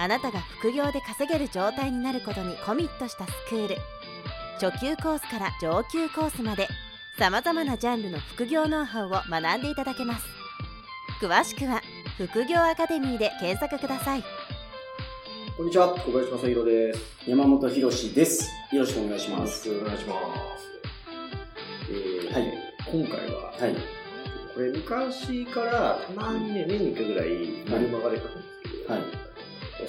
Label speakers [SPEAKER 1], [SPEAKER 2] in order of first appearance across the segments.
[SPEAKER 1] あなたが副業で稼げる状態になることにコミットしたスクール初級コースから上級コースまでさまざまなジャンルの副業ノウハウを学んでいただけます詳しくは副業アカデミーで検索ください
[SPEAKER 2] こんにちは、小林正宏です。
[SPEAKER 3] 山本博史です。よろしくお願いします。
[SPEAKER 2] よろしくお願いします。えー、
[SPEAKER 3] はい。
[SPEAKER 2] 今回は、
[SPEAKER 3] はい。
[SPEAKER 2] これ昔からたまにね、年に1回ぐらいメルマガで書くんですけど、
[SPEAKER 3] はい。
[SPEAKER 2] お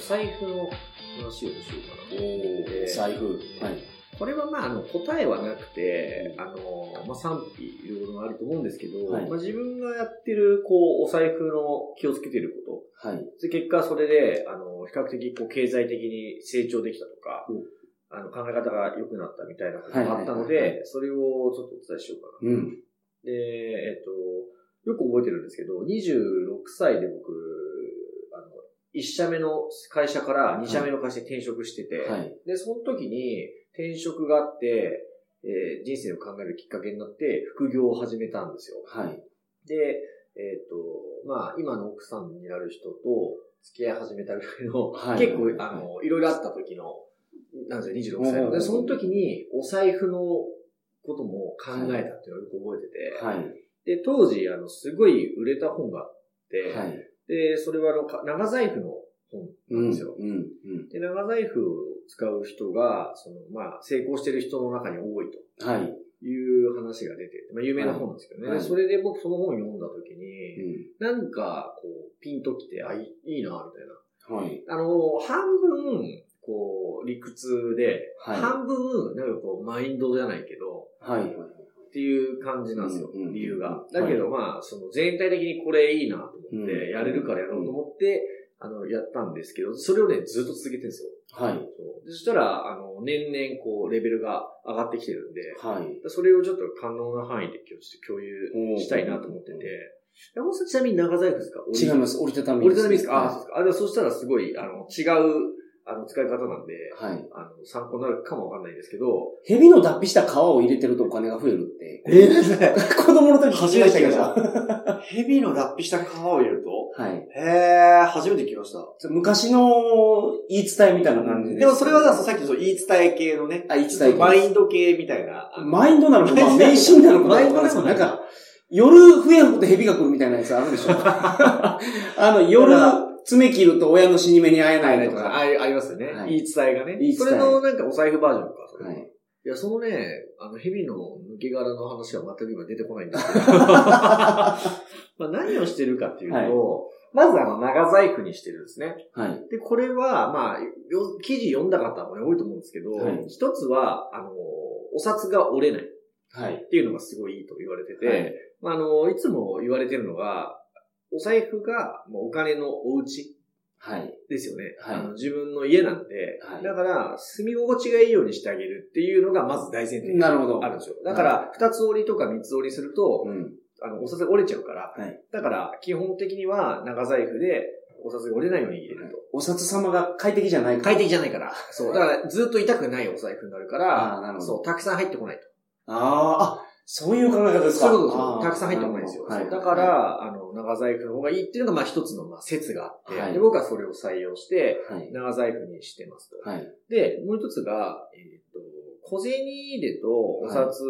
[SPEAKER 2] 財布の話をしようかなと思ってて
[SPEAKER 3] 財布。はい。
[SPEAKER 2] これはまあ、あの、答えはなくて、あの、まあ、賛否いろいろあると思うんですけど、
[SPEAKER 3] はい
[SPEAKER 2] まあ、自分がやってる、こう、お財布の気をつけてること、
[SPEAKER 3] はい。
[SPEAKER 2] で結果それで、あの、比較的こう経済的に成長できたとか、
[SPEAKER 3] うん
[SPEAKER 2] あの考え方が良くなったみたいなことがあったので、それをちょっとお伝えしようかな。
[SPEAKER 3] うん。
[SPEAKER 2] で、えっと、よく覚えてるんですけど、26歳で僕、1社目の会社から2社目の会社に転職してて、
[SPEAKER 3] はい。
[SPEAKER 2] で、その時に転職があって、えー人生を考えるきっかけになって、副業を始めたんですよ。
[SPEAKER 3] はい。
[SPEAKER 2] で、えっ、と、まあ、今の奥さんになる人と付き合い始めたぐらいの、
[SPEAKER 3] はい
[SPEAKER 2] 結構
[SPEAKER 3] はい、
[SPEAKER 2] あの、いろいろあった時の、なんですよ、26歳の。で、その時に、お財布のことも考えたっていうのをよく覚えてて、
[SPEAKER 3] はい。
[SPEAKER 2] で、当時、あの、すごい売れた本があって、
[SPEAKER 3] はい。
[SPEAKER 2] で、それはあの、か長財布の本なんですよ。
[SPEAKER 3] うん。うん。
[SPEAKER 2] で、長財布を使う人が、その、まあ、成功してる人の中に多いと。
[SPEAKER 3] はい。
[SPEAKER 2] いう話が出てて、まあ、有名な本なんですけどね。
[SPEAKER 3] はい
[SPEAKER 2] でそれで僕その本を読んだ時に、
[SPEAKER 3] うん。
[SPEAKER 2] なんか、こう、ピンときて、あ、いいいいな、みたいな。
[SPEAKER 3] はい。
[SPEAKER 2] あの、半分、こう、理屈で、
[SPEAKER 3] はい
[SPEAKER 2] 半分、なんかこう、マインドじゃないけど、
[SPEAKER 3] はい。
[SPEAKER 2] っていう感じなんですよ、
[SPEAKER 3] うんうん
[SPEAKER 2] 理由が。
[SPEAKER 3] はい
[SPEAKER 2] だけど、まあ、その全体的にこれいいなと思って、
[SPEAKER 3] うん
[SPEAKER 2] やれるからやろうと思って、あの、やったんですけど、それをね、ずっと続けてるんですよ。
[SPEAKER 3] はい。
[SPEAKER 2] そしたら、あの、年々、こう、レベルが上がってきてるんで、
[SPEAKER 3] はい。
[SPEAKER 2] それをちょっと可能な範囲で共有したいなと思ってて。山本さんちなみに長財布ですか？
[SPEAKER 3] 違います。折りたたみ
[SPEAKER 2] 折りたたみですかあ、そう
[SPEAKER 3] は
[SPEAKER 2] ですか。あ、そしたらすごい、あの、違う、あの、使い方なんで、
[SPEAKER 3] い。はい。
[SPEAKER 2] あの、参考になるかもわかんないですけど、
[SPEAKER 3] 蛇の脱皮した皮を入れてるとお金が増えるって。
[SPEAKER 4] えー、それ
[SPEAKER 3] 子供の時
[SPEAKER 4] 初めて聞きまし
[SPEAKER 3] は
[SPEAKER 4] た。蛇の脱皮した皮を入れると？
[SPEAKER 3] い。
[SPEAKER 4] へー、初めて聞きました。
[SPEAKER 3] 昔の言い伝えみたいな感じで。
[SPEAKER 4] でもそれはさっきの言い伝え系のね、
[SPEAKER 3] あ、言い伝え系
[SPEAKER 4] マインド系みたいな。
[SPEAKER 3] マインドなのか、まあ、迷信なのかないですけど、なんか、夜笛吹くと蛇が来るみたいなやつあるでしょ あの、夜、爪切ると親の死に目に会えないとか。
[SPEAKER 2] あありますよね。
[SPEAKER 3] はい
[SPEAKER 2] 言い伝えがね。それのなんかお財布バージョンか、それ
[SPEAKER 3] はい。
[SPEAKER 2] いや、そのね、あの、蛇の抜け殻の話は全く今出てこないんですけど。まあ何をしてるかっていうと、
[SPEAKER 3] はい
[SPEAKER 2] まずあの、長財布にしてるんですね。
[SPEAKER 3] はい。
[SPEAKER 2] で、これは、まあ、よ記事読んだ方もね、多いと思うんですけど、
[SPEAKER 3] はい
[SPEAKER 2] 一つは、あの、お札が折れないっ
[SPEAKER 3] はい。
[SPEAKER 2] ていうのがすごいいいと言われてて、
[SPEAKER 3] はい
[SPEAKER 2] まあ、あの、いつも言われてるのが、お財布がもうお金のお家
[SPEAKER 3] はい。
[SPEAKER 2] ですよね。
[SPEAKER 3] はい
[SPEAKER 2] あの自分の家なんで、
[SPEAKER 3] はい
[SPEAKER 2] だから、住み心地がいいようにしてあげるっていうのがまず大前提に
[SPEAKER 3] なるほど。
[SPEAKER 2] あるんですよ。だから、二つ折りとか三つ折りすると、
[SPEAKER 3] うん。
[SPEAKER 2] あの、お札が折れちゃうから、
[SPEAKER 3] はい
[SPEAKER 2] だから、基本的には長財布でお札が折れないように入れると。
[SPEAKER 3] お札様が快適じゃないから。
[SPEAKER 2] 快適じゃないから。そう。だから、ずっと痛くないお財布になるから、
[SPEAKER 3] あーなるほど
[SPEAKER 2] そう、たくさん入ってこないと。
[SPEAKER 3] ああ、あ、そういう考え方ですか？
[SPEAKER 2] そういうことです
[SPEAKER 3] あー
[SPEAKER 2] たくさん入ってこないんですよ。だから、あの、長財布の方がいいっていうのが、まあ一つの、まあ説があって、
[SPEAKER 3] はい
[SPEAKER 2] で僕はそれを採用して、
[SPEAKER 3] はい。
[SPEAKER 2] 長財布にしてますと。
[SPEAKER 3] はい。
[SPEAKER 2] で、もう一つが、えっ、と、小銭入れとお札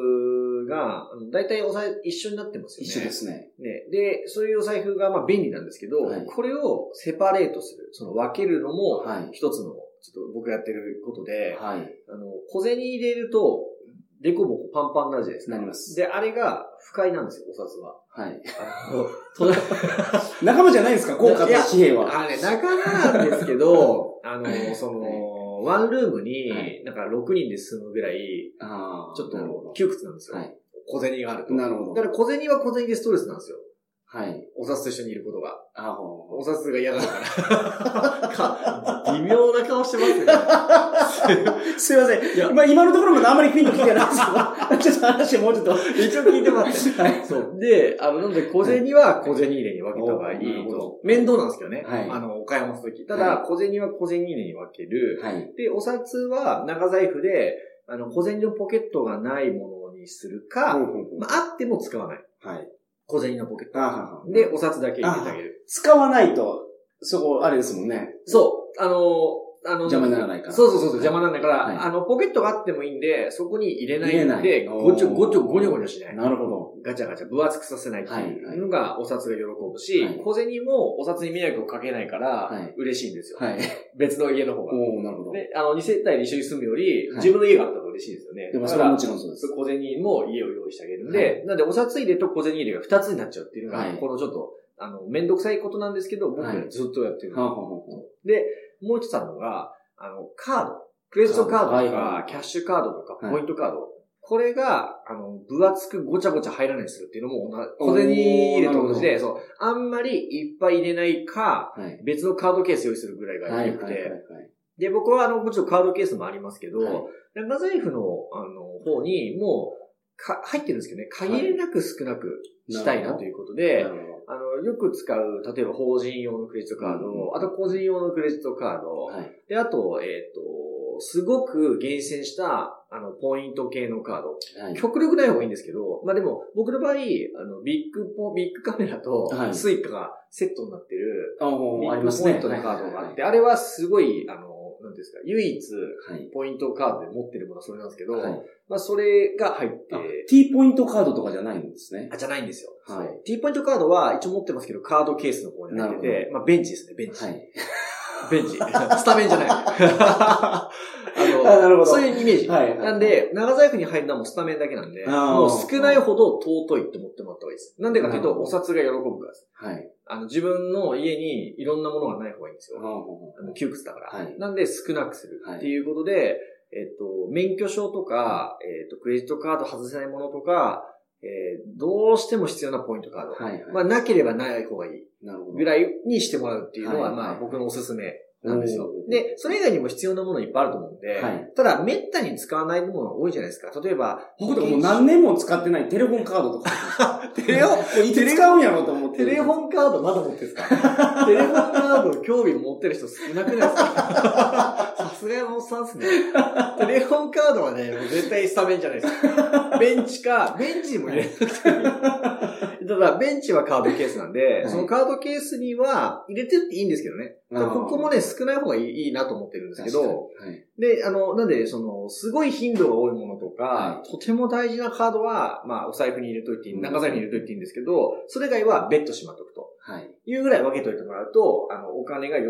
[SPEAKER 2] が、大体お財一緒になってますよね。
[SPEAKER 3] 一緒ですね。
[SPEAKER 2] ね。で、そういうお財布がまあ便利なんですけど、
[SPEAKER 3] はい
[SPEAKER 2] これをセパレートする、その分けるのも
[SPEAKER 3] はい。
[SPEAKER 2] 一つの、ちょっと僕がやってることで、
[SPEAKER 3] はい。
[SPEAKER 2] あの、小銭入れると、デコボコパンパンになるじゃないですか。
[SPEAKER 3] なります。
[SPEAKER 2] で、あれが不快なんですよ、お札は。
[SPEAKER 3] はい。仲間じゃないですか、効果と紙幣は。
[SPEAKER 2] あれ、仲間なんですけど、あの、その、ワンルームに
[SPEAKER 3] はい、
[SPEAKER 2] なんか6人で住むぐらい。ちょっと窮屈なんですよ。
[SPEAKER 3] はい。
[SPEAKER 2] 小銭があると。
[SPEAKER 3] なるほど
[SPEAKER 2] だから小銭は小銭でストレスなんですよ。
[SPEAKER 3] はい。
[SPEAKER 2] お札と一緒にいることが。
[SPEAKER 3] ああ。
[SPEAKER 2] お札が嫌だから。か 微妙な顔顔してますよね。
[SPEAKER 3] すいません。
[SPEAKER 2] いや
[SPEAKER 3] 今、今のところまであんまりピンと来てないですけど、ちょっと話もうちょっと。
[SPEAKER 2] 一応聞いてもらって。
[SPEAKER 3] はい。
[SPEAKER 2] そう。で、あの、なので、小銭は小銭入れに分けた方がいいと。面倒なんですけどね。
[SPEAKER 3] はい
[SPEAKER 2] あの、お買い物するとき。た
[SPEAKER 3] は
[SPEAKER 2] だ、小銭は小銭入れに分ける。
[SPEAKER 3] はい。
[SPEAKER 2] で、お札は長財布で、あの、小銭のポケットがないものにするか、
[SPEAKER 3] ほうほうほう
[SPEAKER 2] まあ、あっても使わない。
[SPEAKER 3] はい。
[SPEAKER 2] 小銭のポケット。で、お札だけ入れてあげる。
[SPEAKER 3] 使わないと、そこ、あれですもんね。
[SPEAKER 2] そう。あの、あの、
[SPEAKER 3] 邪魔にならないから
[SPEAKER 2] そうそうそう邪魔にならないから、
[SPEAKER 3] はい
[SPEAKER 2] あの、ポケットがあってもいいんで、そこに入れないんで、ごちょ、ごちょ、ごにょごにょしない。
[SPEAKER 3] なるほど。
[SPEAKER 2] ガチャガチャ分厚くさせないっていうのがお札が喜ぶし、
[SPEAKER 3] はい
[SPEAKER 2] 小銭もお札に迷惑をかけないから
[SPEAKER 3] はい
[SPEAKER 2] 嬉しいんですよ。
[SPEAKER 3] はい。
[SPEAKER 2] 別の家の方が。
[SPEAKER 3] おー、なるほど。
[SPEAKER 2] ね、あの、二世帯で一緒に住むより、
[SPEAKER 3] はい
[SPEAKER 2] 自分の家があった方が嬉しいですよね。
[SPEAKER 3] でもそれはもちろんそうです。
[SPEAKER 2] 小銭も家を用意してあげるんで、なんでお札入れと小銭入れが二つになっちゃうっていうのが、
[SPEAKER 3] はい
[SPEAKER 2] このちょっと、あの、めんどくさいことなんですけど、僕
[SPEAKER 3] は
[SPEAKER 2] ずっとやってる。
[SPEAKER 3] はあはあは
[SPEAKER 2] で、もう一つあるのが、あの、カード。クレジットカードとか、
[SPEAKER 3] はいはいはい
[SPEAKER 2] キャッシュカードとか、
[SPEAKER 3] はい
[SPEAKER 2] ポイントカード。これが、あの、分厚くごちゃごちゃ入らないようにするっていうのも小銭入れと同じで、そう、あんまりいっぱい入れないか、
[SPEAKER 3] はい。
[SPEAKER 2] 別のカードケース用意するぐらいが
[SPEAKER 3] はい。
[SPEAKER 2] 良くて、
[SPEAKER 3] はい。はい。
[SPEAKER 2] で、僕はあの、もちろんカードケースもありますけど、
[SPEAKER 3] はい
[SPEAKER 2] 長財布の、あの、方に、もう、か、入ってるんですけどね、限りなく少なくしたいなということで、
[SPEAKER 3] なるほ
[SPEAKER 2] あの、よく使う、例えば法人用のクレジットカード、
[SPEAKER 3] うん
[SPEAKER 2] あと個人用のクレジットカード、
[SPEAKER 3] ど。はい。
[SPEAKER 2] で、あと、えっ、と、すごく厳選した、あの、ポイント系のカード。
[SPEAKER 3] はい。
[SPEAKER 2] 極力ない方がいいんですけど、まあでも、僕の場合、あの、ビッグポ、ビックカメラと
[SPEAKER 3] はい
[SPEAKER 2] スイカがセットになってる、
[SPEAKER 3] あ
[SPEAKER 2] ビッグ
[SPEAKER 3] ーありますね。
[SPEAKER 2] ポイントのカードがあって、あれはすごい、あの、なですか、唯一、
[SPEAKER 3] はい。
[SPEAKER 2] ポイントカードで持ってるものはそれなんですけど、
[SPEAKER 3] はい。
[SPEAKER 2] まあそれが入って
[SPEAKER 3] あ、T ポイントカードとかじゃないんですね。
[SPEAKER 2] あ、じゃないんですよ。
[SPEAKER 3] はい
[SPEAKER 2] T ポイントカードは一応持ってますけど、カードケースの方に入って
[SPEAKER 3] な
[SPEAKER 2] て、まあベンチですね、ベンチ。
[SPEAKER 3] はい。
[SPEAKER 2] ベンチ。スタメンじゃない。あの
[SPEAKER 3] あなるほど
[SPEAKER 2] そういうイメージ。
[SPEAKER 3] はい
[SPEAKER 2] なんで、長財布に入るのはもうスタメンだけなんで、もう少ないほど尊いって思ってもらった方がいいです。なんでかというと、お札が喜ぶからです。
[SPEAKER 3] はい。
[SPEAKER 2] あの、自分の家にいろんなものがない方がいいんですよ。
[SPEAKER 3] あ
[SPEAKER 2] あの窮屈だから。
[SPEAKER 3] はい
[SPEAKER 2] なんで少なくするっていうことで、えっと、免許証とか、えっと、クレジットカード外せないものとか、えーどうしても必要なポイントカード。
[SPEAKER 3] はいはい
[SPEAKER 2] まあ、なければない方がいい
[SPEAKER 3] なるほど。
[SPEAKER 2] ぐらいにしてもらうっていうのは、
[SPEAKER 3] はい
[SPEAKER 2] まあ、僕のおすすめなんですよで、それ以外にも必要なものいっぱいあると思うんで、
[SPEAKER 3] はい
[SPEAKER 2] ただ、めったに使わないものが多いじゃないですか。例えば、
[SPEAKER 3] 僕とかもう何年も使ってないテレフォンカードとか。
[SPEAKER 2] テレホン
[SPEAKER 3] いつ使うんやろうと思って。
[SPEAKER 2] テレフォンカードまだ持ってるんですか？テレフォンカード興味持ってる人少なくないですか？さすがのおっさんですね。レオンカードはね、もう絶対スタメンじゃないですか。ベンチか、ベンチにも入れなくていい。ただ、ベンチはカードケースなんで、
[SPEAKER 3] はい
[SPEAKER 2] そのカードケースには入れてっていいんですけどね。ここもね、少ない方がいいいいなと思ってるんですけど、
[SPEAKER 3] はい。
[SPEAKER 2] で、あの、なんで、その、すごい頻度が多いものとか、
[SPEAKER 3] は
[SPEAKER 2] とても大事なカードは、まあ、お財布に入れといていい、
[SPEAKER 3] うん
[SPEAKER 2] 長財布に入れといていいんですけど、それ以外は別途しまっとくと。
[SPEAKER 3] はい。
[SPEAKER 2] いうぐらい分けといてもらうと、あの、お金が喜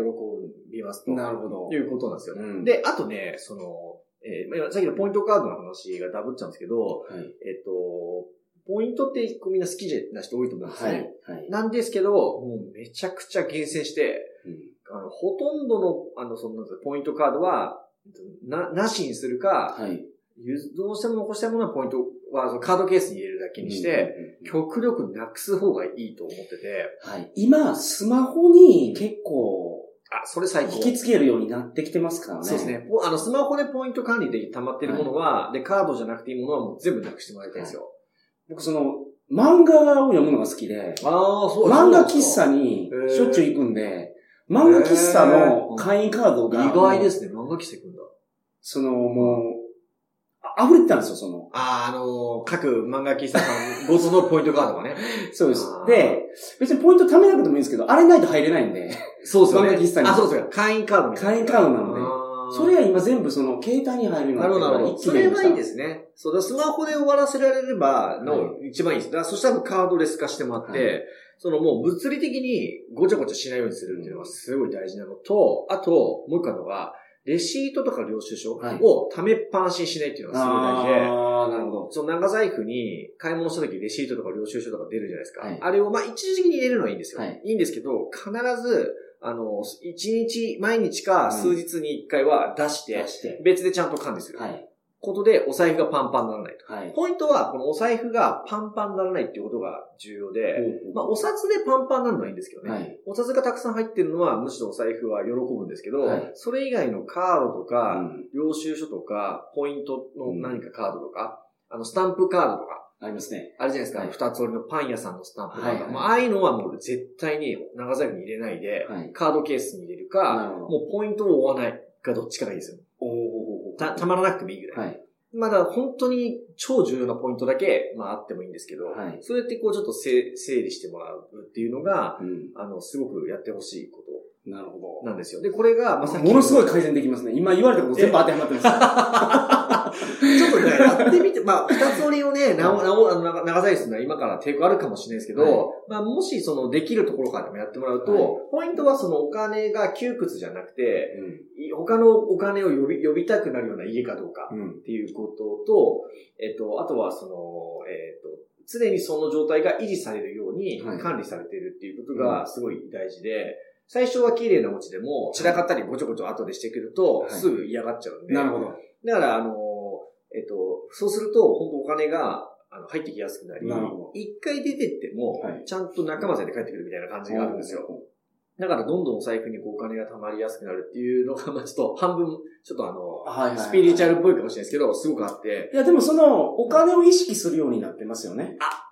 [SPEAKER 2] びますと。
[SPEAKER 3] なるほど
[SPEAKER 2] いうことなんですよ。
[SPEAKER 3] うん
[SPEAKER 2] で、あとね、その、えーまあさっきのポイントカードの話がダブっちゃうんですけど、
[SPEAKER 3] はい。
[SPEAKER 2] えっと、ポイントってみんな好きな人多いと思うんです
[SPEAKER 3] は
[SPEAKER 2] ね。
[SPEAKER 3] い。はい。
[SPEAKER 2] なんですけど、もうめちゃくちゃ厳選して、
[SPEAKER 3] うん
[SPEAKER 2] あの、ほとんどの、あの、その、ポイントカードは、な、なしにするか、
[SPEAKER 3] はい。
[SPEAKER 2] ゆどうしても残したいものはポイントは、そのカードケースに入れるだけにして、
[SPEAKER 3] うん、
[SPEAKER 2] 極力なくす方がいいと思ってて、
[SPEAKER 3] はい。今、スマホに結構、
[SPEAKER 2] あ、それ最高。
[SPEAKER 3] 引きつけるようになってきてますからね。
[SPEAKER 2] そうですね。ポあの、スマホでポイント管理で溜まってるものは、で、カードじゃなくていいものはもう全部なくしてもらいたいんですよ。
[SPEAKER 3] 僕、その、漫画を読むのが好きで、漫画喫茶にしょっちゅう行くんで、漫画喫茶の会員カードが、
[SPEAKER 2] 意外ですね。漫画喫茶行くんだ。
[SPEAKER 3] その、もう、あ溢れてたんですよ、その。
[SPEAKER 2] ああ、あのー各漫画喫茶さんごとのポイントカードがね。
[SPEAKER 3] そうです。で、別にポイント貯めなくてもいいんですけど、あれないと入れないんで、
[SPEAKER 2] そうですよね。
[SPEAKER 3] 漫画喫茶に
[SPEAKER 2] あ、そうですよ。会員カード。
[SPEAKER 3] 会員カードなのでそれは今全部その、携帯に入るように
[SPEAKER 2] なるほど、なるほど。それはいいですね。そうだ、スマホで終わらせられればの一番いいです。だそしたらカードレス化してもらって、
[SPEAKER 3] はい
[SPEAKER 2] そのもう物理的にごちゃごちゃしないようにするっていうのがすごい大事なのと、あと、もう一個あるのが、レシートとか領収書を
[SPEAKER 3] はい
[SPEAKER 2] 貯めっぱなしにしないっていうのがすごい大事で、
[SPEAKER 3] あー、なるほど。
[SPEAKER 2] その長財布に買い物した時レシートとか領収書とか出るじゃないですか。
[SPEAKER 3] はい
[SPEAKER 2] あれをまあ一時的に入れるのはいいんですよ。
[SPEAKER 3] はい
[SPEAKER 2] い、いんですけど、必ず、あの、一日、毎日か数日に一回は出して。別でちゃんと管理する。
[SPEAKER 3] はい。
[SPEAKER 2] ことでお財布がパンパンにならないと。
[SPEAKER 3] はい。
[SPEAKER 2] ポイントは、このお財布がパンパンにならないっていうことが重要で、まあ、お札でパンパンになるのはいいんですけどね。
[SPEAKER 3] はい
[SPEAKER 2] お札がたくさん入ってるのは、むしろお財布は喜ぶんですけど、
[SPEAKER 3] はい
[SPEAKER 2] それ以外のカードとか、
[SPEAKER 3] うん
[SPEAKER 2] 領収書とか、ポイントの
[SPEAKER 3] うん
[SPEAKER 2] 何かカードとか、あの、スタンプカードとか、
[SPEAKER 3] ありますね。
[SPEAKER 2] あるじゃないですか。
[SPEAKER 3] はい
[SPEAKER 2] 二つ折りのパン屋さんのスタンプカード。
[SPEAKER 3] はいはい
[SPEAKER 2] まあ、ああいうのはもう絶対に長財布に入れないで、
[SPEAKER 3] はい。
[SPEAKER 2] カードケースに入れる
[SPEAKER 3] な
[SPEAKER 2] か。もうポイントを追わないかどっちかがいいですよ。
[SPEAKER 3] おー
[SPEAKER 2] た、たまらなくてもいいぐらい。
[SPEAKER 3] はい。
[SPEAKER 2] まだ本当に超重要なポイントだけ、まああってもいいんですけど、
[SPEAKER 3] はい
[SPEAKER 2] そうやってこうちょっとせ整理してもらうっていうのが、
[SPEAKER 3] うん。
[SPEAKER 2] あの、すごくやってほしいこ
[SPEAKER 3] なるほ
[SPEAKER 2] となんですよ。で、これが、まあ、さっき
[SPEAKER 3] ものすごい改善できますね。今言われたこと全部当てはまってます。
[SPEAKER 2] ちょっとね、やってみて、まあ、二つ折りをね、なお、なお、あの、長長財布するのは今から抵抗あるかもしれないですけど、
[SPEAKER 3] はい。
[SPEAKER 2] まあ、もしその、できるところからでもやってもらうと、
[SPEAKER 3] はい。
[SPEAKER 2] ポイントはそのお金が窮屈じゃなくて、
[SPEAKER 3] うん。
[SPEAKER 2] い他のお金を呼び、呼びたくなるような家かどうか
[SPEAKER 3] うん。
[SPEAKER 2] っていうことと、えっと、あとはその、えっと、常にその状態が維持されるように
[SPEAKER 3] はい。
[SPEAKER 2] 管理されているっていうことがすごい大事で、最初は綺麗なお家でも散らかったりごちょごちょ後でしてくると、
[SPEAKER 3] はい。
[SPEAKER 2] すぐ嫌がっちゃうんで、
[SPEAKER 3] なるほど。
[SPEAKER 2] だから、あの、えっと、そうすると、本当お金が、あの、入ってきやすくなり一回出てっても
[SPEAKER 3] はい、
[SPEAKER 2] ちゃんと仲間で帰ってくるみたいな感じがあるんですよ。だから、どんどんお財布にこうお金が貯まりやすくなるっていうのが、まあちょっと 半分、ちょっとあの、
[SPEAKER 3] はいはい。
[SPEAKER 2] スピリチュアルっぽいかもしれないですけど、すごくあって、
[SPEAKER 3] いや、でもその、お金を意識するようになってますよね。
[SPEAKER 2] そう。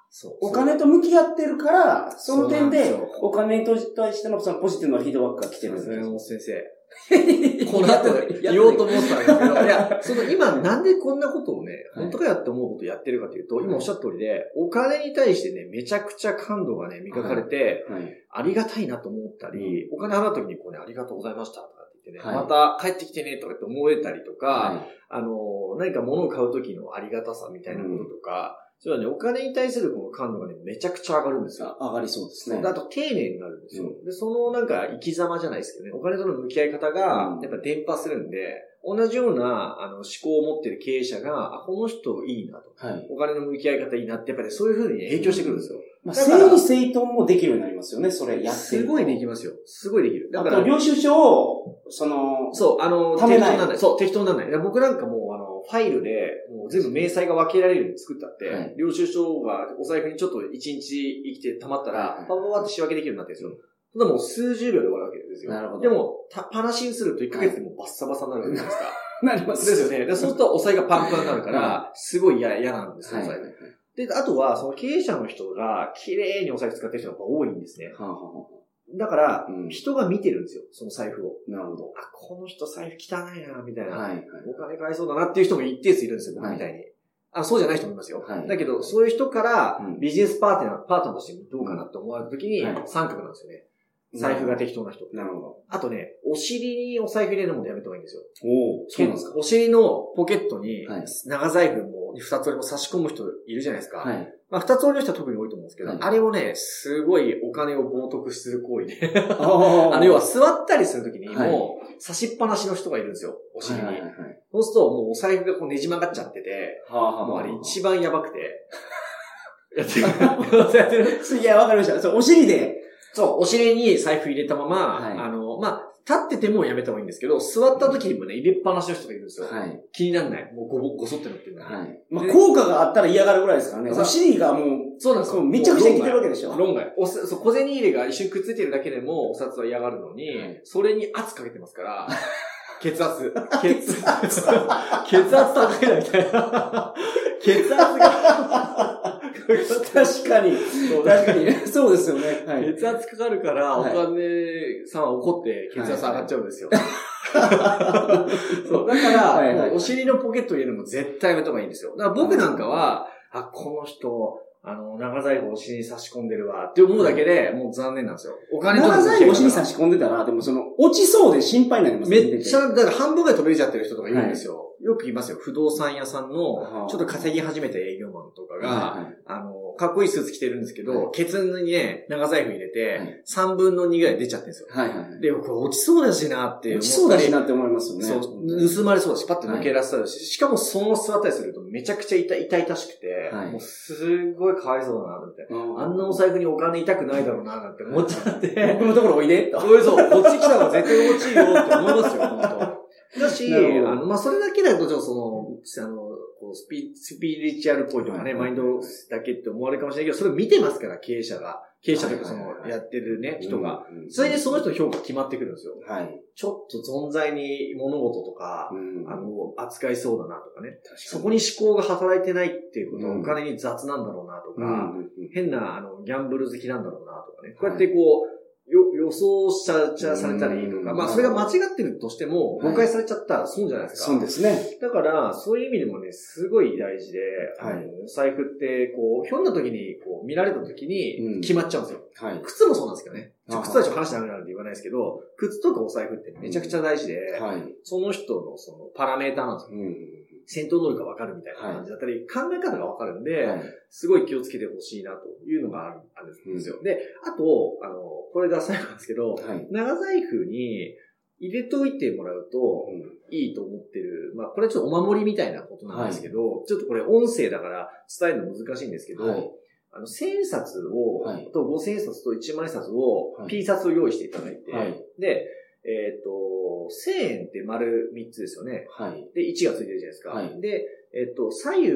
[SPEAKER 3] お金と向き合ってるから、その点でお金と対してのそのポジティブなフィードバックが来てるんです
[SPEAKER 2] ね、
[SPEAKER 3] よ。
[SPEAKER 2] 先生。この後
[SPEAKER 3] や
[SPEAKER 2] 言おうと思ってたんですけど、いや、その今なんでこんなことをね、
[SPEAKER 3] はい。
[SPEAKER 2] 本当かよって思うことをやってるかというと、今おっしゃった通りで、お金に対してね、めちゃくちゃ感度がね、磨かれて、
[SPEAKER 3] はい。
[SPEAKER 2] ありがたいなと思ったり、お金払うときにこうね、ありがとうございましたとかって言ってね、
[SPEAKER 3] はい。
[SPEAKER 2] また帰ってきてねとかって思えたりとか、
[SPEAKER 3] は
[SPEAKER 2] あの、何か物を買うときのありがたさみたいなこととか、それはね、お金に対するこの感度がね、めちゃくちゃ上がるんですよ。
[SPEAKER 3] い。上がりそうですね。
[SPEAKER 2] あと丁寧になるんですよ。
[SPEAKER 3] う
[SPEAKER 2] で、そのなんか生き様じゃないですけどね、お金との向き合い方が
[SPEAKER 3] うん
[SPEAKER 2] やっぱ伝播するんで、同じようなあの思考を持ってる経営者が、あ、この人いいなと。
[SPEAKER 3] はい。
[SPEAKER 2] お金の向き合い方いいなって、やっぱりそういう風に影響してくるんですよ。
[SPEAKER 3] まあ、整理整頓もできるようになりますよね、それやって
[SPEAKER 2] すごいできますよ。すごいできる。だから、
[SPEAKER 3] 領収書を、その、
[SPEAKER 2] そう、あの、適当にならない。そう、適当にならない。僕なんかもう、あの、ファイルで、もう全部明細が分けられるように作ったって、
[SPEAKER 3] はい
[SPEAKER 2] 領収書がお財布にちょっと1日生きて溜まったら、
[SPEAKER 3] はい
[SPEAKER 2] パパパって仕分けできるようになってるんですよ。そんなもう数十秒で終わるわけですよ。
[SPEAKER 3] なるほど
[SPEAKER 2] でも、たパナシにすると1ヶ月でもうバッサバサになるじゃないですか。
[SPEAKER 3] なりま
[SPEAKER 2] ですよね。でそうすると、お財布がパンパンになるから
[SPEAKER 3] は、
[SPEAKER 2] すごい嫌、嫌なんですよ、
[SPEAKER 3] はい。
[SPEAKER 2] お財
[SPEAKER 3] はい
[SPEAKER 2] 布。で、あとは、その経営者の人が、綺麗にお財布使ってる人が多いんですね。
[SPEAKER 3] はあはあは
[SPEAKER 2] だから、
[SPEAKER 3] うん
[SPEAKER 2] 人が見てるんですよ、その財布を。
[SPEAKER 3] あなるほど。
[SPEAKER 2] あ、この人財布汚いな、みたいな。
[SPEAKER 3] はい。はい
[SPEAKER 2] お金買いそうだなっていう人も一定数いるんですよ、僕みたいに。あ、そうじゃない人もいますよ。
[SPEAKER 3] はい
[SPEAKER 2] だけど、そういう人から
[SPEAKER 3] うん
[SPEAKER 2] ビジネスパートナー、パートナーとしてどうかなって思われた時に
[SPEAKER 3] はい、
[SPEAKER 2] 三角なんですよね。財布が適当な人。
[SPEAKER 3] なるほど。
[SPEAKER 2] あとね、お尻にお財布入れるのもやめた方がいいんですよ。
[SPEAKER 3] おおそうなんですか。
[SPEAKER 2] お尻のポケットに
[SPEAKER 3] はい、
[SPEAKER 2] 長財布も二つ折りも差し込む人いるじゃないですか。
[SPEAKER 3] はい。
[SPEAKER 2] まあ二つ折りの人は特に多いと思うんですけど、
[SPEAKER 3] はい
[SPEAKER 2] あれをね、すごいお金を冒涜する行為で。
[SPEAKER 3] あ
[SPEAKER 2] あの、要は座ったりするときに
[SPEAKER 3] はい
[SPEAKER 2] もう、差しっぱなしの人がいるんですよ、お尻に。
[SPEAKER 3] はいはいはい。
[SPEAKER 2] そうすると、もうお財布がこうねじ曲がっちゃってて、
[SPEAKER 3] はあは
[SPEAKER 2] もうあれ
[SPEAKER 3] 番
[SPEAKER 2] 一番やばくて。やってる。やってる
[SPEAKER 3] いや、わかりました。そう、お尻で。
[SPEAKER 2] そう、お尻に財布入れたまま、
[SPEAKER 3] はい
[SPEAKER 2] あの、まあ、立っててもやめた方がいいんですけど、座った時にもね、入れっぱなしの人がいるんですよ。
[SPEAKER 3] はい。
[SPEAKER 2] 気にならない。もうごぼ、ごそってなってるの
[SPEAKER 3] はい。まあ、効果があったら嫌がるぐらいですからね。お尻がもう、
[SPEAKER 2] そうなんですよ。
[SPEAKER 3] めちゃくちゃ来てるわけでしょ。
[SPEAKER 2] 論外。おすそう小銭入れが一瞬くっついてるだけでも、お札は嫌がるのに、
[SPEAKER 3] はい
[SPEAKER 2] それに圧かけてますから、血圧。血圧。血圧高いな、みたいな。血圧が。
[SPEAKER 3] 確かに。確かに。そうですよね。はい。
[SPEAKER 2] 血圧かかるから、お
[SPEAKER 3] はい
[SPEAKER 2] 金さんは怒って血圧上がっちゃうんですよ。そうだから、
[SPEAKER 3] はいはい
[SPEAKER 2] お尻のポケット入れるのも絶対やめた方がいいんですよ。だから僕なんかは、あ、この人、あの、長財布をお尻に差し込んでるわって思うだけで、もう残念なんですよ。お金
[SPEAKER 3] 長財布お尻差し込んでたら、でもその、落ちそうで心配になりますね
[SPEAKER 2] めっちゃ、だから半分ぐらい飛び出ちゃってる人とかいるんですよ。よく言いますよ。不動産屋さん
[SPEAKER 3] は
[SPEAKER 2] の、
[SPEAKER 3] あ
[SPEAKER 2] ちょっと稼ぎ始めた営業マンとかが、
[SPEAKER 3] はい
[SPEAKER 2] あの、かっこいいスーツ着てるんですけど、
[SPEAKER 3] は
[SPEAKER 2] ケツにね、長財布入れ
[SPEAKER 3] は
[SPEAKER 2] て、3分の2ぐらい出ちゃってるんですよ。
[SPEAKER 3] はいはいはい。
[SPEAKER 2] で、これ落ちそうだしなって。
[SPEAKER 3] 落ちそうだしなって思いますよね。
[SPEAKER 2] そう、盗まれそうだし、パッと抜け出せそうだし、しかもその座ったりするとめちゃくちゃ痛い痛々しくて、
[SPEAKER 3] はい
[SPEAKER 2] もうすごいかわいそうだな、みたいな。
[SPEAKER 3] うん
[SPEAKER 2] あんなお財布にお金痛くないだろうな、なんて思っちゃって。
[SPEAKER 3] 僕のところおいでと。
[SPEAKER 2] そうそう、こっち来たら絶対落ちいよって思いますよ、本当だし、あの、まあ、それだけだと、ちょっとその、あの、こうスピ、スピリチュアルっぽいとかね、
[SPEAKER 3] はい
[SPEAKER 2] マインドだけって思われるかもしれないけど、それを見てますから、経営者が。経営者とか、そのやってるね、人が。それでその人の評価決まってくるんですよ。
[SPEAKER 3] はい。
[SPEAKER 2] ちょっと存在に物事とか、
[SPEAKER 3] うん
[SPEAKER 2] あの、扱いそうだなとかね。
[SPEAKER 3] 確かに
[SPEAKER 2] そこに思考が働いてないっていうことは、
[SPEAKER 3] うん
[SPEAKER 2] お金に雑なんだろうなとか、変な、あの、ギャンブル好きなんだろうなとかね。こうやってこう、よ予想しちゃ、ちゃされたりとか、
[SPEAKER 3] うん
[SPEAKER 2] まあそれが間違ってるとしても、
[SPEAKER 3] はい
[SPEAKER 2] 誤解されちゃったら損じゃないですか。
[SPEAKER 3] そうですね。
[SPEAKER 2] だから、そういう意味でもね、すごい大事で、
[SPEAKER 3] はい
[SPEAKER 2] あのお財布って、こう、ひょんな時に、こう、見られた時
[SPEAKER 3] うん
[SPEAKER 2] に、決まっちゃうんですよ。
[SPEAKER 3] はい。
[SPEAKER 2] 靴もそうなんですけどね。ちょ
[SPEAKER 3] あ
[SPEAKER 2] 靴はちょっと話してダメなんで言わないですけど、靴とかお財布ってめちゃくちゃ大事で、
[SPEAKER 3] はい。
[SPEAKER 2] その人のそのパラメーターなんですよ。
[SPEAKER 3] うん。
[SPEAKER 2] 戦闘能力がわかるみたいな感じだったり、考え方がわかるんで、
[SPEAKER 3] はい。
[SPEAKER 2] すごい気をつけてほしいなというのがあるんですよ。で、あと、あの、これが最後なんですけど、
[SPEAKER 3] はい。
[SPEAKER 2] 長財布に入れといてもらうといいと思ってる。まあ、これちょっとお守りみたいなことなんですけど、ちょっとこれ音声だから伝えるの難しいんですけど、
[SPEAKER 3] はい
[SPEAKER 2] あの、千円札を、
[SPEAKER 3] はい
[SPEAKER 2] と五千円札と一万円札を、
[SPEAKER 3] はい
[SPEAKER 2] P 札を用意していただいて、
[SPEAKER 3] はい
[SPEAKER 2] で、えっ、と、千円って丸三つですよね。
[SPEAKER 3] はい。
[SPEAKER 2] で、1がついてるじゃないですか。
[SPEAKER 3] はい
[SPEAKER 2] で、えっと、左右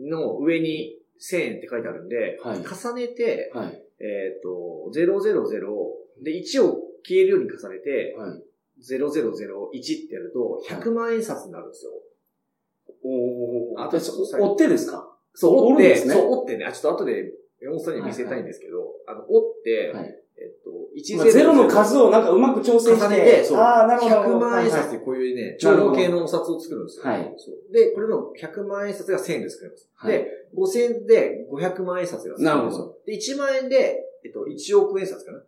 [SPEAKER 2] の上に1000円って書いてあるんで、
[SPEAKER 3] はい
[SPEAKER 2] 重ねて、
[SPEAKER 3] はい。
[SPEAKER 2] えっと、000で1を消えるように重ねて、
[SPEAKER 3] はい。
[SPEAKER 2] 0001ってやると、100万円札になるんですよ。
[SPEAKER 3] おー。
[SPEAKER 2] あ
[SPEAKER 3] あと、追ってですか？
[SPEAKER 2] そう、折って、
[SPEAKER 3] ね
[SPEAKER 2] そう、折ってね、あ、ちょっと後で、山本さんに見せたいんですけど、あの、折って、
[SPEAKER 3] はい
[SPEAKER 2] えっと、1
[SPEAKER 3] まあゼロの数をなんかうまく調整して。
[SPEAKER 2] そう、
[SPEAKER 3] ああ、なるほど。
[SPEAKER 2] 100万円札
[SPEAKER 3] はい
[SPEAKER 2] でこういうね、
[SPEAKER 3] な
[SPEAKER 2] 長
[SPEAKER 3] るほど
[SPEAKER 2] 方形のお札を作るんですよ。
[SPEAKER 3] はい
[SPEAKER 2] で、これの100万円札が1000円で作れます。
[SPEAKER 3] はい
[SPEAKER 2] で、5000円で500万円札が作れるんですよ。で、1万円で、えっと、1億円札かな？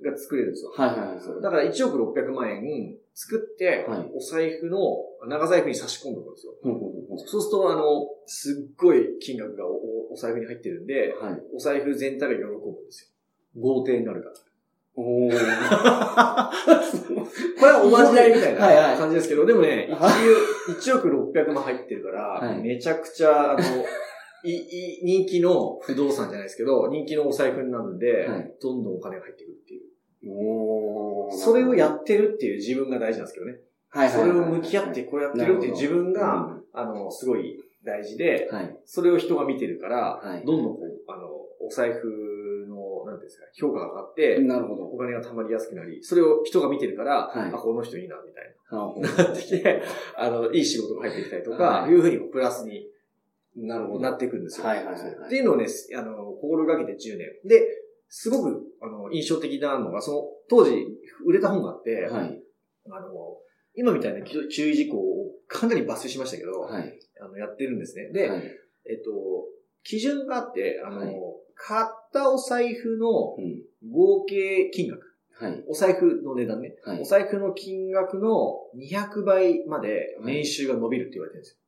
[SPEAKER 2] が作れるんですよ。
[SPEAKER 3] はいはいはい。
[SPEAKER 2] だから1億600万円作って、
[SPEAKER 3] はい
[SPEAKER 2] お財布の、長財布に差し込んでおくんですよ。
[SPEAKER 3] ほうほうほう
[SPEAKER 2] そうすると、あの、すっごい金額がおおお財布に入ってるんで、
[SPEAKER 3] はい。
[SPEAKER 2] お財布全体が喜ぶんですよ。豪邸になるから。
[SPEAKER 3] おー。
[SPEAKER 2] これはおまじないみたいない感じですけど、でもね、
[SPEAKER 3] は
[SPEAKER 2] 1億600万入ってるから、
[SPEAKER 3] はい
[SPEAKER 2] めちゃくちゃ、あの、い、い、人気の不動産じゃないですけど、人気のお財布になるんで、
[SPEAKER 3] はい
[SPEAKER 2] どんどんお金が入ってくるっていう。
[SPEAKER 3] おー。
[SPEAKER 2] それをやってるっていう自分が大事なんですけどね。
[SPEAKER 3] はいはいはい
[SPEAKER 2] それを向き合ってこうやってるっていう自分が、
[SPEAKER 3] な
[SPEAKER 2] あの、すごい大事で
[SPEAKER 3] はい。
[SPEAKER 2] それを人が見てるから、
[SPEAKER 3] はい
[SPEAKER 2] どんどんこう、あの、お財布の、なんですか、評価が上がって、
[SPEAKER 3] なるほど。
[SPEAKER 2] お金が貯まりやすくなり、それを人が見てるから、
[SPEAKER 3] はい
[SPEAKER 2] あ、この人いいな、みたい
[SPEAKER 3] な
[SPEAKER 2] な。なってきて、あの、いい仕事が入ってきたりとか、
[SPEAKER 3] はい
[SPEAKER 2] いうふうにプラスに
[SPEAKER 3] ど。なるほど。
[SPEAKER 2] なっていくんですよ。
[SPEAKER 3] はいはいはい
[SPEAKER 2] っていうのをね、あの、心がけて10年。で、すごく、あの、印象的なのが、その、当時、売れた本があって、
[SPEAKER 3] はい。
[SPEAKER 2] あの、今みたいな注注意事項をかなり抜粋しましたけど、
[SPEAKER 3] はい。
[SPEAKER 2] あの、やってるんですね。で、
[SPEAKER 3] はい。
[SPEAKER 2] えっと、基準があって、あの、
[SPEAKER 3] はい
[SPEAKER 2] 買ったお財布の
[SPEAKER 3] うん。
[SPEAKER 2] 合計金額、
[SPEAKER 3] はい。
[SPEAKER 2] お財布の値段ね、
[SPEAKER 3] はい
[SPEAKER 2] お。財布の金額の200倍まで年収が伸びるって言われてるんですよ。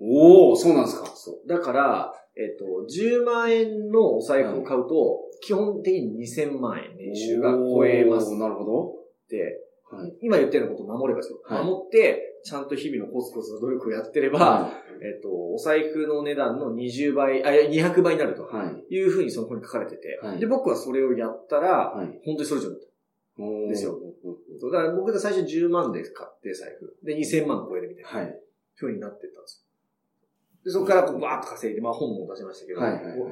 [SPEAKER 3] おー、そうなんですか。
[SPEAKER 2] そう。だから、えっと、10万円のお財布を買うと、基本的に2000万円年収が超えます
[SPEAKER 3] なるほど。
[SPEAKER 2] って、
[SPEAKER 3] はい。
[SPEAKER 2] 今言ったようなことを守ればですよ。
[SPEAKER 3] はい
[SPEAKER 2] 守って、ちゃんと日々のコツコツの努力をやってれば、えっと、お財布の値段の20倍、あ、いや200倍になると。
[SPEAKER 3] はい。
[SPEAKER 2] いうふうにその本に書かれてて、
[SPEAKER 3] はい
[SPEAKER 2] で、僕はそれをやったら、
[SPEAKER 3] はい。
[SPEAKER 2] 本当にそれ以上だった。ですよ。だから僕で最初10万で買って財布。で、2000万超えるみたいな。
[SPEAKER 3] はい。
[SPEAKER 2] ふうになってったんですよ。で、そこからこうバーッと稼いで、まあ本も出しましたけど、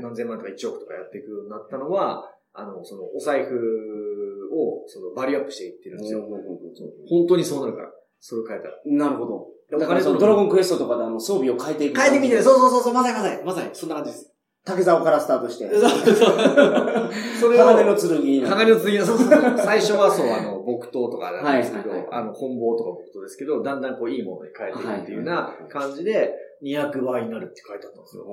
[SPEAKER 2] 何千万とか1億とかやっていくようになったのは、あの、そのお財布をそのバリューアップしていってるんですよ。本当にそうなるから。それを変えたら。
[SPEAKER 3] なるほほど。だからそのドラゴンクエストとかであの装備を変えていく。
[SPEAKER 2] 変えてみてね、そうそうそうそう、まさにまさに、まさに、そんな感じです。
[SPEAKER 3] 竹沢からスタートして。
[SPEAKER 2] そ れを、
[SPEAKER 3] 鋼の剣。
[SPEAKER 2] 鋼の次は、そうそう。最初はそう、あの、木刀とかなんですけど、
[SPEAKER 3] はいはいはい
[SPEAKER 2] あの、棍棒とか木刀ですけど、だんだんこう、いいものに変えていくっていうような感じで、200倍になるって書いてあったんですよ。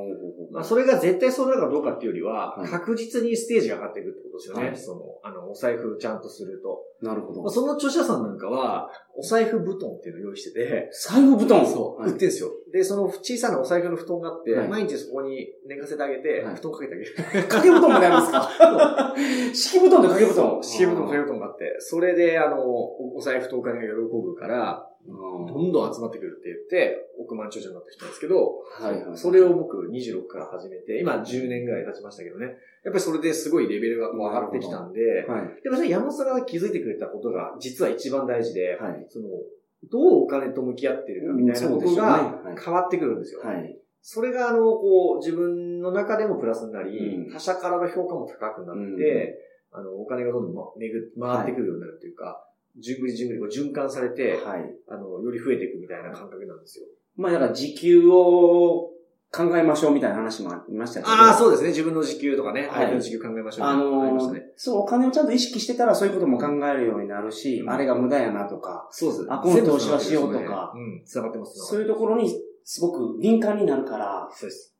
[SPEAKER 2] まあ、それが絶対そうなるかどうかっていうよりは、
[SPEAKER 3] はい
[SPEAKER 2] 確実にステージが上がっていくってことですよね。
[SPEAKER 3] はい
[SPEAKER 2] その、あの、お財布ちゃんとすると。
[SPEAKER 3] なるほど
[SPEAKER 2] まあ、。その著者さんなんかは、お財布布団っていうのを用意してて、
[SPEAKER 3] 財布布団？
[SPEAKER 2] そう、
[SPEAKER 3] はい
[SPEAKER 2] 売ってるんですよ。で、その小さなお財布の布団があって、
[SPEAKER 3] はい
[SPEAKER 2] 毎日そこに寝かせてあげて、
[SPEAKER 3] はい
[SPEAKER 2] 布団かけてあげる。
[SPEAKER 3] 掛け布団まであるんですか？敷布団と掛け布団
[SPEAKER 2] 敷布団掛け布団があって、それで、あの、おお財布とお金が喜ぶから、どんどん集まってくるって言って、億万長者になった人なんですけど、
[SPEAKER 3] はいはい。
[SPEAKER 2] それを僕26から始めて、今10年ぐらい経ちましたけどね。やっぱりそれですごいレベルがこう上がってきたんで、
[SPEAKER 3] はい。
[SPEAKER 2] でもそれ山本さんが気づいてくれたことが実は一番大事で、
[SPEAKER 3] はい。
[SPEAKER 2] その、どうお金と向き合ってるかみたいなことが変わってくるんですよ。
[SPEAKER 3] はい。
[SPEAKER 2] それが、あの、こう、自分の中でもプラスになり、
[SPEAKER 3] うん
[SPEAKER 2] 他者からの評価も高くなって、あの、お金がどんどん、ま、巡っ回ってくるようになるというか、じゅんぐりじゅんぐり循環されて、
[SPEAKER 3] はい。
[SPEAKER 2] あの、より増えていくみたいな感覚なんですよ。
[SPEAKER 3] まあ、だから時給を考えましょうみたいな話もありましたけど。
[SPEAKER 2] ああ、そうですね。自分の時給とかね、
[SPEAKER 3] はい
[SPEAKER 2] 相手の時給考えましょう
[SPEAKER 3] あのー
[SPEAKER 2] したね。
[SPEAKER 3] そう、お金をちゃんと意識してたらそういうことも考えるようになるし、
[SPEAKER 2] うん
[SPEAKER 3] あれが無駄やなとか、
[SPEAKER 2] そうです。
[SPEAKER 3] あこの投資はしようとか
[SPEAKER 2] うん、繋がってます。
[SPEAKER 3] そういうところにすごく敏感になるから、
[SPEAKER 2] そうです。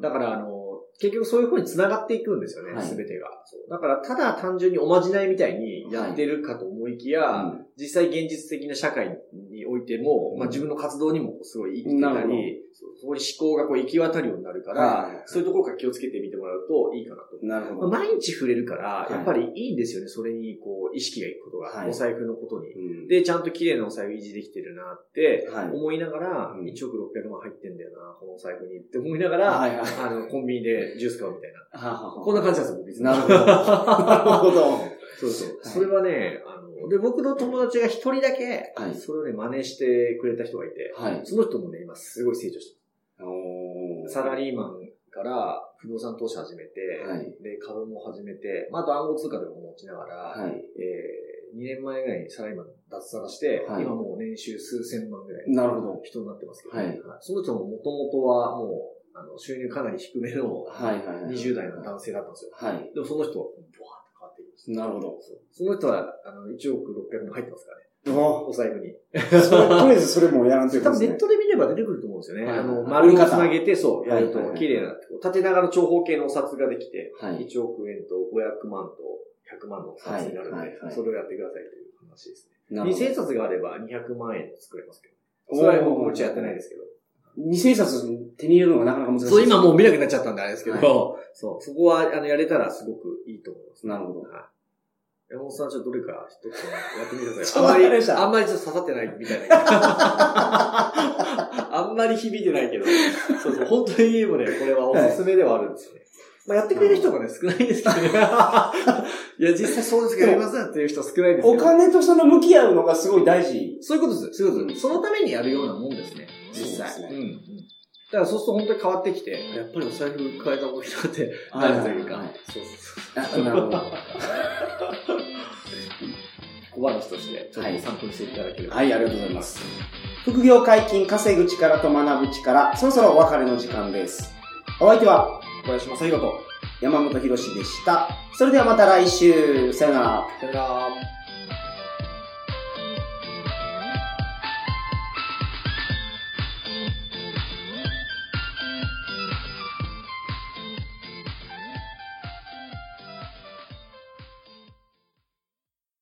[SPEAKER 2] だから、あの、結局そういう風に繋がっていくんですよね、
[SPEAKER 3] はい
[SPEAKER 2] すべてが。だから、ただ単純におまじないみたいにやってるかと思いきや、
[SPEAKER 3] うん
[SPEAKER 2] 実際現実的な社会においても、まあ自分の活動にもすごい生きてたり、そこに思考がこう行き渡るようになるから、そういうところから気をつけてみてもらうといいかなと。
[SPEAKER 3] なるほど。
[SPEAKER 2] まあ毎日触れるから、
[SPEAKER 3] い
[SPEAKER 2] やっぱりいいんですよね、それにこう意識がいくことが、
[SPEAKER 3] はい
[SPEAKER 2] お財布のことに。
[SPEAKER 3] うん
[SPEAKER 2] で、ちゃんと綺麗なお財布維持できてるなって
[SPEAKER 3] はい
[SPEAKER 2] 思いながら、
[SPEAKER 3] うん
[SPEAKER 2] 1億600万入ってんだよな、このお財布にって思いながら、あの、コンビニでジュース買うみたいな。こんな感じなんですよ、僕いつも
[SPEAKER 3] なるほど。なるほど。
[SPEAKER 2] そうそう。
[SPEAKER 3] はい
[SPEAKER 2] それはね、で、僕の友達が一人だけ、
[SPEAKER 3] はい
[SPEAKER 2] それをね、真似してくれた人がいて、
[SPEAKER 3] はい。
[SPEAKER 2] その人もね、今すごい成長して。サラリーマンから不動産投資始めて、
[SPEAKER 3] はい
[SPEAKER 2] で、株も始めて、まあ、あと暗号通貨でも持ちながら、
[SPEAKER 3] はい。
[SPEAKER 2] えー、2年前ぐらいにサラリーマン脱サラして、
[SPEAKER 3] はい
[SPEAKER 2] 今もう年収数千万ぐらい
[SPEAKER 3] なるほど。
[SPEAKER 2] 人になってますけど、
[SPEAKER 3] はい
[SPEAKER 2] その人ももともとはもう、あの、収入かなり低めの
[SPEAKER 3] はいはいはい。
[SPEAKER 2] 20代の男性だったんですよ。
[SPEAKER 3] はい。
[SPEAKER 2] でもその人は、
[SPEAKER 3] なるほど。
[SPEAKER 2] その人は、あの、1億600万入ってますからね。
[SPEAKER 3] お
[SPEAKER 2] お財布に。
[SPEAKER 3] とりあえずそれもやらんというか
[SPEAKER 2] 多分ネットで見れば出てくると思うんですよね。
[SPEAKER 3] はい
[SPEAKER 2] あの、
[SPEAKER 3] はい
[SPEAKER 2] 丸をつなげて、そう、やると綺麗な、縦長の長方形のお札ができて、
[SPEAKER 3] はい。
[SPEAKER 2] 1億円と500万と100万のお札になるので、
[SPEAKER 3] はいはいはい
[SPEAKER 2] それをやってくださいという話ですね。
[SPEAKER 3] なるほど
[SPEAKER 2] 2000冊があれば200万円作れますけど。それは僕もうちはやってないですけど。
[SPEAKER 3] 二千冊手に入れるのがなかなか難しい。
[SPEAKER 2] そう、今もう見なくなっちゃったんであれですけど、
[SPEAKER 3] はい
[SPEAKER 2] そう、そこは、あの、やれたらすごくいいと思います。
[SPEAKER 3] なるほど。
[SPEAKER 2] はい。山本さん、ちょっとどれか一つやってみてください。あんまり、あんまりちょっと刺さってないみたいな。あんまり響いてないけど、そうそう、本当にでもね、これはおすすめではあるんですよね。まあ、やってくれる人がね、少ないんですけどね。いや、実際そうですけど、やりますっていう人は少ないですけど。
[SPEAKER 3] お金とその向き合うのがすごい大事。
[SPEAKER 2] そういうことです。そういうことです。そのためにやるようなもんですね。実際。
[SPEAKER 3] そうね
[SPEAKER 2] うんうん。だからそうすると本当に変わってきて、やっぱりお財布変えた方がいいなってなるというか
[SPEAKER 3] はいはいはい。
[SPEAKER 2] そうそうそう。
[SPEAKER 3] あなるほど。
[SPEAKER 2] 小話として、ちょっと参考にしていただければ。
[SPEAKER 3] はい、ありがとうございます。副業解禁、稼ぐ力と学ぶ力、そろそろお別れの時間です。お相手は
[SPEAKER 2] 小林正宏と。
[SPEAKER 3] 山本博史でした。それではまた来週。さよなら。
[SPEAKER 2] さよなら。